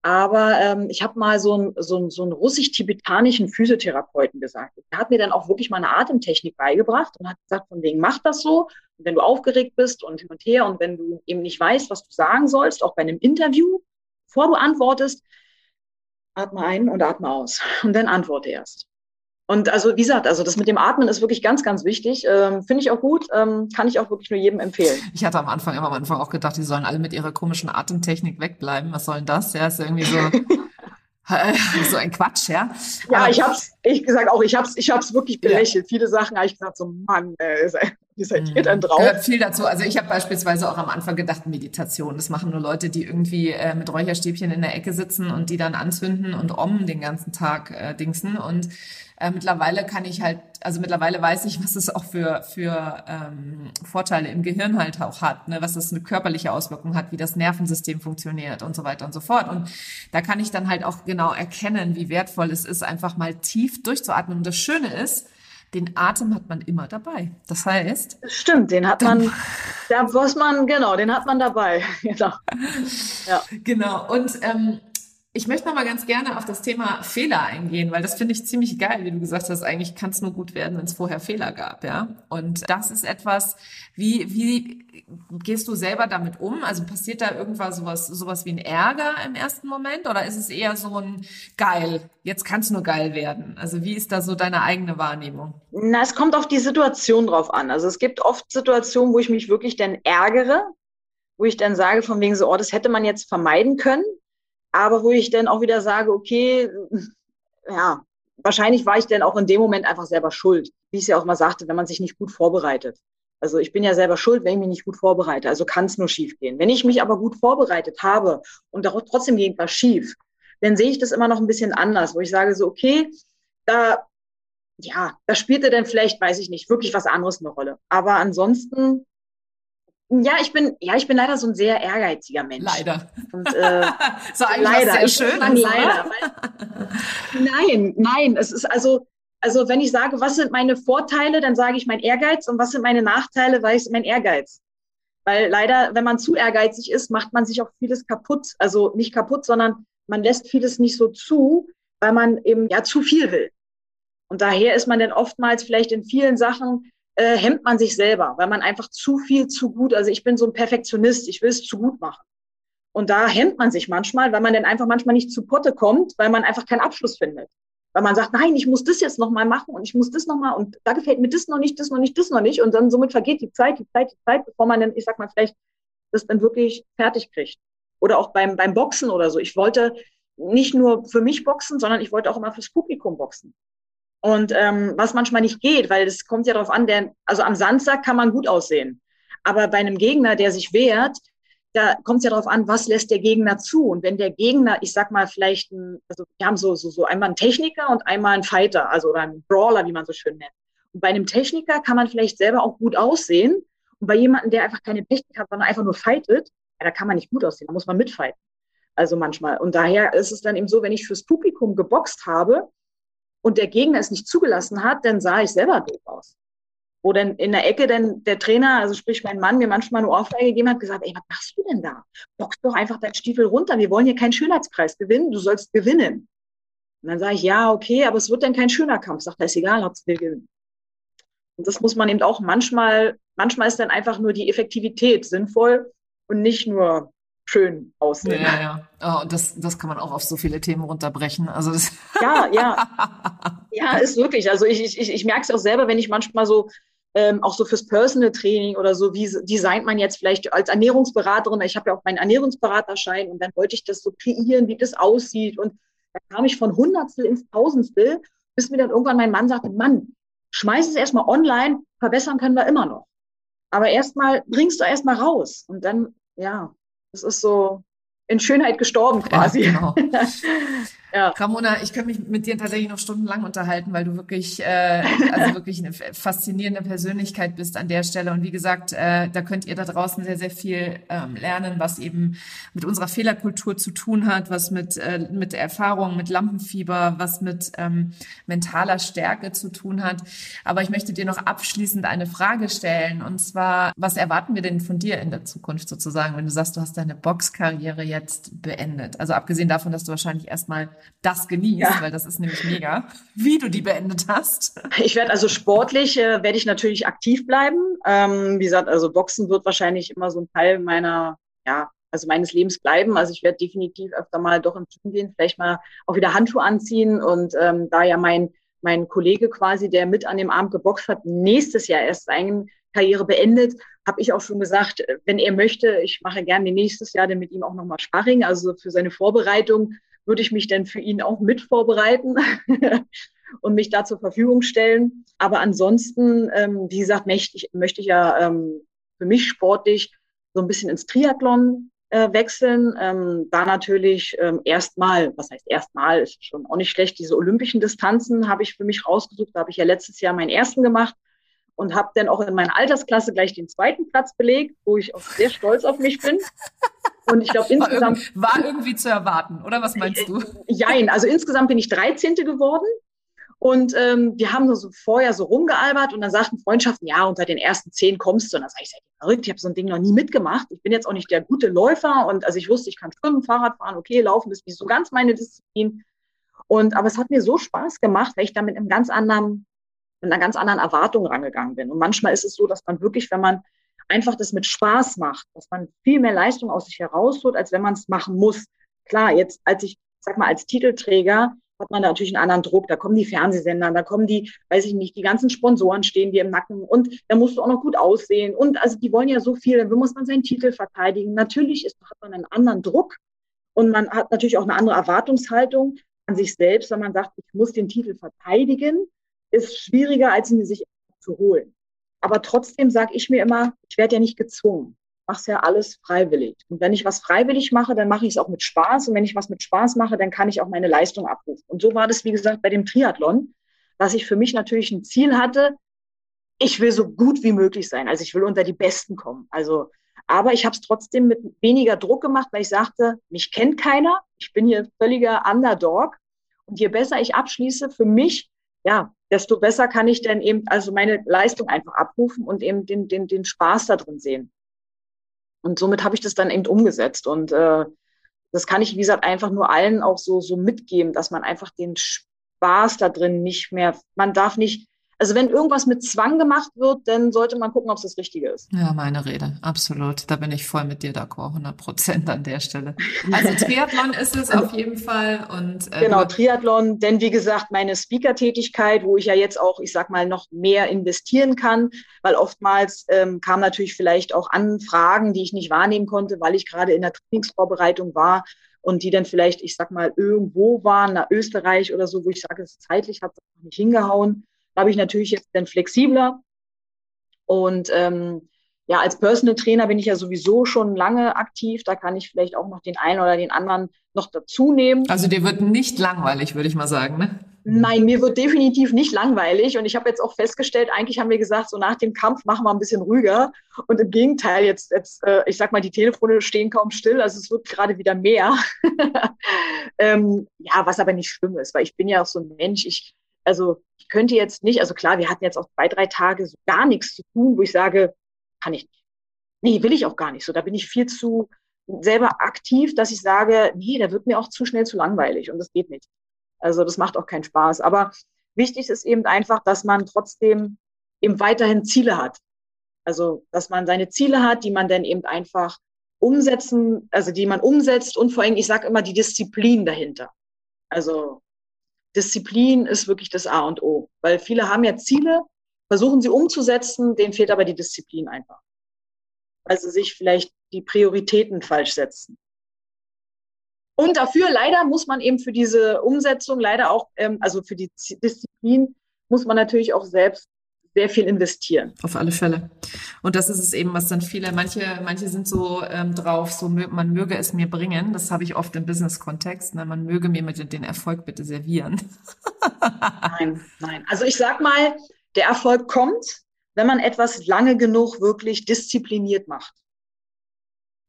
Aber ähm, ich habe mal so einen so so einen russisch-tibetanischen Physiotherapeuten gesagt. Der hat mir dann auch wirklich mal eine Atemtechnik beigebracht und hat gesagt, von wegen, mach das so. Und wenn du aufgeregt bist und hin und her und wenn du eben nicht weißt, was du sagen sollst, auch bei einem Interview, Bevor du antwortest, atme ein und atme aus und dann antworte erst. Und also wie gesagt, also das mit dem Atmen ist wirklich ganz, ganz wichtig. Ähm, Finde ich auch gut, ähm, kann ich auch wirklich nur jedem empfehlen. Ich hatte am Anfang immer am Anfang auch gedacht, die sollen alle mit ihrer komischen Atemtechnik wegbleiben. Was soll denn das? Ja, ist irgendwie so. so ein Quatsch, ja. Ja, Aber ich hab's, ich gesagt auch, ich hab's, ich hab's wirklich belächelt. Ja. Viele Sachen habe ich gesagt, so Mann, äh, seid ihr denn drauf? Gehört viel dazu. Also ich habe beispielsweise auch am Anfang gedacht, Meditation. Das machen nur Leute, die irgendwie äh, mit Räucherstäbchen in der Ecke sitzen und die dann anzünden und om den ganzen Tag äh, dingsen. Und äh, mittlerweile kann ich halt, also mittlerweile weiß ich, was es auch für, für ähm, Vorteile im Gehirn halt auch hat, ne? was das eine körperliche Auswirkung hat, wie das Nervensystem funktioniert und so weiter und so fort. Und da kann ich dann halt auch genau erkennen, wie wertvoll es ist, einfach mal tief durchzuatmen. Und das Schöne ist, den Atem hat man immer dabei. Das heißt. Das stimmt, den hat man, da was man, genau, den hat man dabei. genau. Ja. Genau. Und ähm, ich möchte noch mal ganz gerne auf das Thema Fehler eingehen, weil das finde ich ziemlich geil, wie du gesagt hast. Eigentlich kann es nur gut werden, wenn es vorher Fehler gab, ja. Und das ist etwas, wie wie gehst du selber damit um? Also passiert da irgendwas sowas sowas wie ein Ärger im ersten Moment oder ist es eher so ein geil? Jetzt kann es nur geil werden. Also wie ist da so deine eigene Wahrnehmung? Na, es kommt auf die Situation drauf an. Also es gibt oft Situationen, wo ich mich wirklich dann ärgere, wo ich dann sage von wegen so, oh, das hätte man jetzt vermeiden können aber wo ich dann auch wieder sage, okay, ja, wahrscheinlich war ich dann auch in dem Moment einfach selber schuld, wie ich es ja auch mal sagte, wenn man sich nicht gut vorbereitet. Also ich bin ja selber schuld, wenn ich mich nicht gut vorbereite. Also kann es nur schief gehen. Wenn ich mich aber gut vorbereitet habe und trotzdem ging was schief, dann sehe ich das immer noch ein bisschen anders, wo ich sage so, okay, da, ja, da spielte dann vielleicht, weiß ich nicht, wirklich was anderes eine Rolle. Aber ansonsten ja, ich bin, ja, ich bin leider so ein sehr ehrgeiziger Mensch. Leider. Und, äh, so leider. Sehr schön, ich leider. Weil, nein, nein, es ist also, also wenn ich sage, was sind meine Vorteile, dann sage ich mein Ehrgeiz und was sind meine Nachteile, weil ich mein Ehrgeiz. Weil leider, wenn man zu ehrgeizig ist, macht man sich auch vieles kaputt. Also nicht kaputt, sondern man lässt vieles nicht so zu, weil man eben ja zu viel will. Und daher ist man dann oftmals vielleicht in vielen Sachen äh, hemmt man sich selber, weil man einfach zu viel zu gut, also ich bin so ein Perfektionist, ich will es zu gut machen. Und da hemmt man sich manchmal, weil man dann einfach manchmal nicht zu Potte kommt, weil man einfach keinen Abschluss findet. Weil man sagt, nein, ich muss das jetzt nochmal machen und ich muss das nochmal und da gefällt mir das noch nicht, das noch nicht, das noch nicht. Und dann somit vergeht die Zeit, die Zeit, die Zeit, bevor man dann, ich sag mal, vielleicht das dann wirklich fertig kriegt. Oder auch beim, beim Boxen oder so. Ich wollte nicht nur für mich boxen, sondern ich wollte auch immer fürs Publikum boxen. Und ähm, was manchmal nicht geht, weil es kommt ja darauf an, der, also am Samstag kann man gut aussehen. Aber bei einem Gegner, der sich wehrt, da kommt es ja darauf an, was lässt der Gegner zu. Und wenn der Gegner, ich sag mal, vielleicht ein, also wir haben so, so, so einmal einen Techniker und einmal einen Fighter, also oder einen Brawler, wie man so schön nennt. Und bei einem Techniker kann man vielleicht selber auch gut aussehen. Und bei jemandem, der einfach keine Technik hat, sondern einfach nur fightet, ja, da kann man nicht gut aussehen, da muss man mitfighten. Also manchmal. Und daher ist es dann eben so, wenn ich fürs Publikum geboxt habe, und der Gegner es nicht zugelassen hat, dann sah ich selber doof aus. Wo dann in der Ecke dann der Trainer, also sprich mein Mann, mir manchmal eine Ohrfeige gegeben hat, gesagt, ey, was machst du denn da? Box doch einfach deinen Stiefel runter. Wir wollen hier keinen Schönheitspreis gewinnen. Du sollst gewinnen. Und dann sage ich, ja, okay, aber es wird dann kein schöner Kampf. Sagt er, ist egal, Hauptsache wir gewinnen. Und das muss man eben auch manchmal, manchmal ist dann einfach nur die Effektivität sinnvoll und nicht nur schön aussehen. Ja, ja. Oh, das, das kann man auch auf so viele Themen runterbrechen. Also das ja, ja. Ja, ist wirklich. Also ich, ich, ich merke es auch selber, wenn ich manchmal so ähm, auch so fürs Personal Training oder so, wie designt man jetzt vielleicht als Ernährungsberaterin, ich habe ja auch meinen Ernährungsberaterschein und dann wollte ich das so kreieren, wie das aussieht und da kam ich von Hundertstel ins Tausendstel, bis mir dann irgendwann mein Mann sagte, Mann, schmeiß es erstmal online, verbessern können wir immer noch. Aber erstmal bringst du erstmal raus und dann, ja, das ist so in Schönheit gestorben quasi. Ja, genau. Ja. Ramona, ich könnte mich mit dir tatsächlich noch stundenlang unterhalten, weil du wirklich, äh, also wirklich eine faszinierende Persönlichkeit bist an der Stelle. Und wie gesagt, äh, da könnt ihr da draußen sehr, sehr viel ähm, lernen, was eben mit unserer Fehlerkultur zu tun hat, was mit, äh, mit Erfahrung, mit Lampenfieber, was mit ähm, mentaler Stärke zu tun hat. Aber ich möchte dir noch abschließend eine Frage stellen. Und zwar, was erwarten wir denn von dir in der Zukunft sozusagen, wenn du sagst, du hast deine Boxkarriere jetzt beendet? Also abgesehen davon, dass du wahrscheinlich erstmal das genießt, ja. weil das ist nämlich mega, wie du die beendet hast. Ich werde also sportlich, äh, werde ich natürlich aktiv bleiben. Ähm, wie gesagt, also Boxen wird wahrscheinlich immer so ein Teil meiner, ja, also meines Lebens bleiben. Also ich werde definitiv öfter mal doch im Gym gehen, vielleicht mal auch wieder Handschuhe anziehen und ähm, da ja mein mein Kollege quasi, der mit an dem Abend geboxt hat, nächstes Jahr erst seine Karriere beendet, habe ich auch schon gesagt, wenn er möchte, ich mache gerne nächstes Jahr dann mit ihm auch nochmal Sparring, also für seine Vorbereitung würde ich mich dann für ihn auch mit vorbereiten und mich da zur Verfügung stellen. Aber ansonsten, ähm, wie gesagt, möchte ich, möchte ich ja ähm, für mich sportlich so ein bisschen ins Triathlon äh, wechseln. Ähm, da natürlich ähm, erstmal, was heißt erstmal, ist schon auch nicht schlecht, diese olympischen Distanzen habe ich für mich rausgesucht. Da habe ich ja letztes Jahr meinen ersten gemacht und habe dann auch in meiner Altersklasse gleich den zweiten Platz belegt, wo ich auch sehr stolz auf mich bin. Und ich glaube insgesamt. War irgendwie, war irgendwie zu erwarten, oder was meinst du? Jein, also insgesamt bin ich 13. geworden. Und ähm, wir haben so vorher so rumgealbert und dann sagten Freundschaften, ja, unter den ersten zehn kommst du. Und dann sage ich, seid ihr verrückt, ich habe so ein Ding noch nie mitgemacht. Ich bin jetzt auch nicht der gute Läufer und also ich wusste, ich kann schwimmen, Fahrrad fahren, okay, laufen ist nicht so ganz meine Disziplin. Und aber es hat mir so Spaß gemacht, weil ich da mit einem ganz anderen, mit einer ganz anderen Erwartung rangegangen bin. Und manchmal ist es so, dass man wirklich, wenn man einfach das mit Spaß macht, dass man viel mehr Leistung aus sich herausholt, als wenn man es machen muss. Klar, jetzt als ich, sag mal, als Titelträger hat man da natürlich einen anderen Druck. Da kommen die Fernsehsender, da kommen die, weiß ich nicht, die ganzen Sponsoren stehen dir im Nacken und da musst du auch noch gut aussehen. Und also die wollen ja so viel, dann muss man seinen Titel verteidigen. Natürlich ist, hat man einen anderen Druck und man hat natürlich auch eine andere Erwartungshaltung an sich selbst, wenn man sagt, ich muss den Titel verteidigen, ist schwieriger, als ihn sich zu holen. Aber trotzdem sage ich mir immer, ich werde ja nicht gezwungen mache es ja alles freiwillig. Und wenn ich was freiwillig mache, dann mache ich es auch mit Spaß. Und wenn ich was mit Spaß mache, dann kann ich auch meine Leistung abrufen. Und so war das, wie gesagt, bei dem Triathlon, dass ich für mich natürlich ein Ziel hatte, ich will so gut wie möglich sein. Also ich will unter die Besten kommen. Also, aber ich habe es trotzdem mit weniger Druck gemacht, weil ich sagte, mich kennt keiner. Ich bin hier völliger Underdog. Und je besser ich abschließe, für mich, ja, desto besser kann ich dann eben also meine Leistung einfach abrufen und eben den, den, den Spaß da drin sehen. Und somit habe ich das dann eben umgesetzt. Und äh, das kann ich, wie gesagt, einfach nur allen auch so, so mitgeben, dass man einfach den Spaß da drin nicht mehr, man darf nicht also wenn irgendwas mit Zwang gemacht wird, dann sollte man gucken, ob es das Richtige ist. Ja, meine Rede, absolut. Da bin ich voll mit dir d'accord, 100 Prozent an der Stelle. Also Triathlon ist es auf jeden Fall. Und, äh, genau, Triathlon, denn wie gesagt, meine Speaker-Tätigkeit, wo ich ja jetzt auch, ich sag mal, noch mehr investieren kann, weil oftmals ähm, kamen natürlich vielleicht auch Anfragen, die ich nicht wahrnehmen konnte, weil ich gerade in der Trainingsvorbereitung war und die dann vielleicht, ich sag mal, irgendwo waren, nach Österreich oder so, wo ich sage, es ist zeitlich hat es nicht hingehauen. Da habe ich natürlich jetzt dann flexibler. Und ähm, ja, als Personal Trainer bin ich ja sowieso schon lange aktiv. Da kann ich vielleicht auch noch den einen oder den anderen noch dazu nehmen. Also dir wird nicht langweilig, würde ich mal sagen, ne? Nein, mir wird definitiv nicht langweilig. Und ich habe jetzt auch festgestellt, eigentlich haben wir gesagt, so nach dem Kampf machen wir ein bisschen ruhiger. Und im Gegenteil, jetzt, jetzt äh, ich sag mal, die Telefone stehen kaum still. Also es wird gerade wieder mehr. ähm, ja, was aber nicht schlimm ist, weil ich bin ja auch so ein Mensch. Ich, also ich könnte jetzt nicht, also klar, wir hatten jetzt auch zwei, drei Tage so gar nichts zu tun, wo ich sage, kann ich nicht. Nee, will ich auch gar nicht so. Da bin ich viel zu selber aktiv, dass ich sage, nee, da wird mir auch zu schnell zu langweilig und das geht nicht. Also das macht auch keinen Spaß. Aber wichtig ist eben einfach, dass man trotzdem eben weiterhin Ziele hat. Also, dass man seine Ziele hat, die man dann eben einfach umsetzen, also die man umsetzt und vor allem, ich sage immer, die Disziplin dahinter. Also Disziplin ist wirklich das A und O, weil viele haben ja Ziele, versuchen sie umzusetzen, denen fehlt aber die Disziplin einfach. Weil sie sich vielleicht die Prioritäten falsch setzen. Und dafür leider muss man eben für diese Umsetzung leider auch, ähm, also für die Disziplin, muss man natürlich auch selbst sehr viel investieren. Auf alle Fälle. Und das ist es eben, was dann viele, manche, manche sind so ähm, drauf, so man möge es mir bringen. Das habe ich oft im Business-Kontext. Ne? Man möge mir mit den Erfolg bitte servieren. nein, nein. Also ich sag mal, der Erfolg kommt, wenn man etwas lange genug wirklich diszipliniert macht.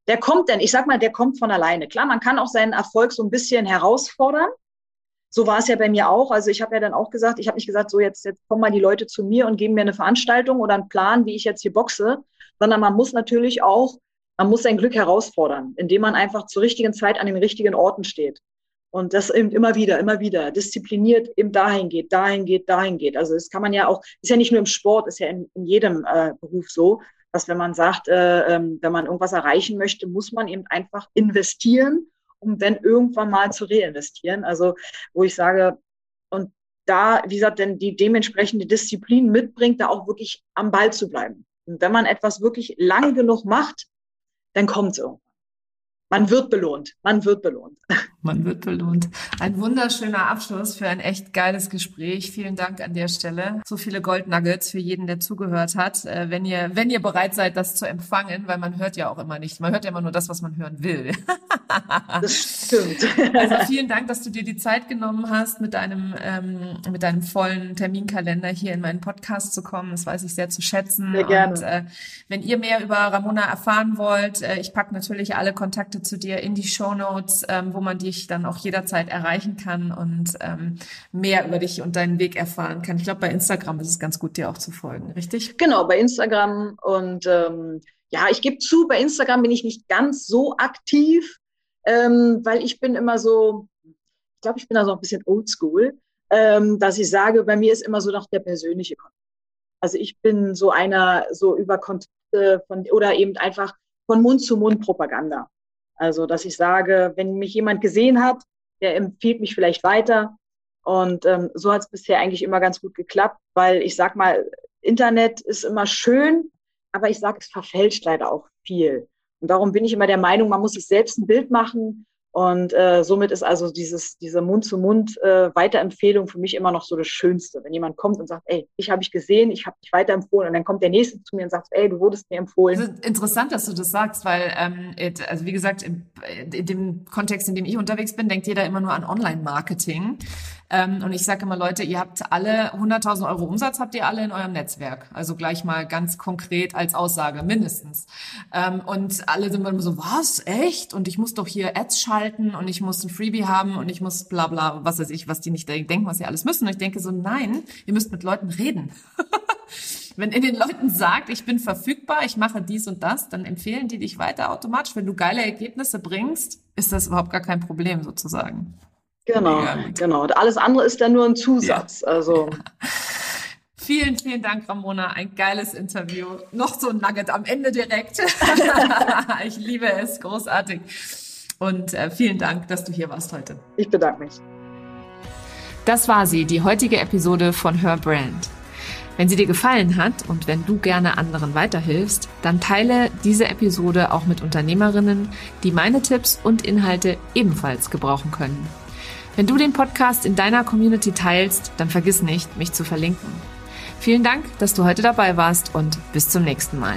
Der kommt denn, ich sag mal, der kommt von alleine. Klar, man kann auch seinen Erfolg so ein bisschen herausfordern so war es ja bei mir auch. Also ich habe ja dann auch gesagt, ich habe nicht gesagt, so jetzt, jetzt kommen mal die Leute zu mir und geben mir eine Veranstaltung oder einen Plan, wie ich jetzt hier boxe, sondern man muss natürlich auch, man muss sein Glück herausfordern, indem man einfach zur richtigen Zeit an den richtigen Orten steht. Und das eben immer wieder, immer wieder, diszipliniert eben dahin geht, dahin geht, dahin geht. Also das kann man ja auch, ist ja nicht nur im Sport, ist ja in, in jedem äh, Beruf so, dass wenn man sagt, äh, ähm, wenn man irgendwas erreichen möchte, muss man eben einfach investieren um dann irgendwann mal zu reinvestieren. Also wo ich sage, und da, wie gesagt, denn die dementsprechende Disziplin mitbringt, da auch wirklich am Ball zu bleiben. Und wenn man etwas wirklich lange genug macht, dann kommt es irgendwann. Man wird belohnt. Man wird belohnt. Man wird belohnt. Ein wunderschöner Abschluss für ein echt geiles Gespräch. Vielen Dank an der Stelle. So viele Goldnuggets für jeden, der zugehört hat. Äh, wenn ihr, wenn ihr bereit seid, das zu empfangen, weil man hört ja auch immer nicht. Man hört ja immer nur das, was man hören will. das stimmt. Also vielen Dank, dass du dir die Zeit genommen hast, mit deinem, ähm, mit deinem vollen Terminkalender hier in meinen Podcast zu kommen. Das weiß ich sehr zu schätzen. Sehr gerne. Und äh, wenn ihr mehr über Ramona erfahren wollt, äh, ich packe natürlich alle Kontakte zu dir in die Show Notes, ähm, wo man dich dann auch jederzeit erreichen kann und ähm, mehr über dich und deinen Weg erfahren kann. Ich glaube, bei Instagram ist es ganz gut, dir auch zu folgen, richtig? Genau, bei Instagram und ähm, ja, ich gebe zu, bei Instagram bin ich nicht ganz so aktiv, ähm, weil ich bin immer so, ich glaube, ich bin da so ein bisschen oldschool, ähm, dass ich sage, bei mir ist immer so noch der persönliche Kontakt. Also ich bin so einer, so über Kontakte von, oder eben einfach von Mund zu Mund Propaganda. Also, dass ich sage, wenn mich jemand gesehen hat, der empfiehlt mich vielleicht weiter. Und ähm, so hat es bisher eigentlich immer ganz gut geklappt, weil ich sag mal, Internet ist immer schön, aber ich sage, es verfälscht leider auch viel. Und darum bin ich immer der Meinung, man muss sich selbst ein Bild machen. Und äh, somit ist also dieses, diese Mund-zu-Mund-Weiterempfehlung äh, für mich immer noch so das Schönste. Wenn jemand kommt und sagt, ey, ich habe ich gesehen, ich habe dich weiterempfohlen. Und dann kommt der Nächste zu mir und sagt, ey, du wurdest mir empfohlen. Ist interessant, dass du das sagst, weil, ähm, also wie gesagt, in, in dem Kontext, in dem ich unterwegs bin, denkt jeder immer nur an Online-Marketing. Ähm, und ich sage immer, Leute, ihr habt alle 100.000 Euro Umsatz, habt ihr alle in eurem Netzwerk. Also gleich mal ganz konkret als Aussage, mindestens. Ähm, und alle sind immer so, was, echt? Und ich muss doch hier Ads schalten und ich muss ein Freebie haben und ich muss bla bla, was weiß ich, was die nicht denken, was sie alles müssen. Und ich denke so, nein, ihr müsst mit Leuten reden. Wenn ihr den Leuten sagt, ich bin verfügbar, ich mache dies und das, dann empfehlen die dich weiter automatisch. Wenn du geile Ergebnisse bringst, ist das überhaupt gar kein Problem sozusagen. Genau, genau. Alles andere ist dann nur ein Zusatz. Ja. Also. Vielen, vielen Dank, Ramona. Ein geiles Interview. Noch so ein Nugget am Ende direkt. ich liebe es. Großartig. Und äh, vielen Dank, dass du hier warst heute. Ich bedanke mich. Das war sie, die heutige Episode von Her Brand. Wenn sie dir gefallen hat und wenn du gerne anderen weiterhilfst, dann teile diese Episode auch mit Unternehmerinnen, die meine Tipps und Inhalte ebenfalls gebrauchen können. Wenn du den Podcast in deiner Community teilst, dann vergiss nicht, mich zu verlinken. Vielen Dank, dass du heute dabei warst und bis zum nächsten Mal.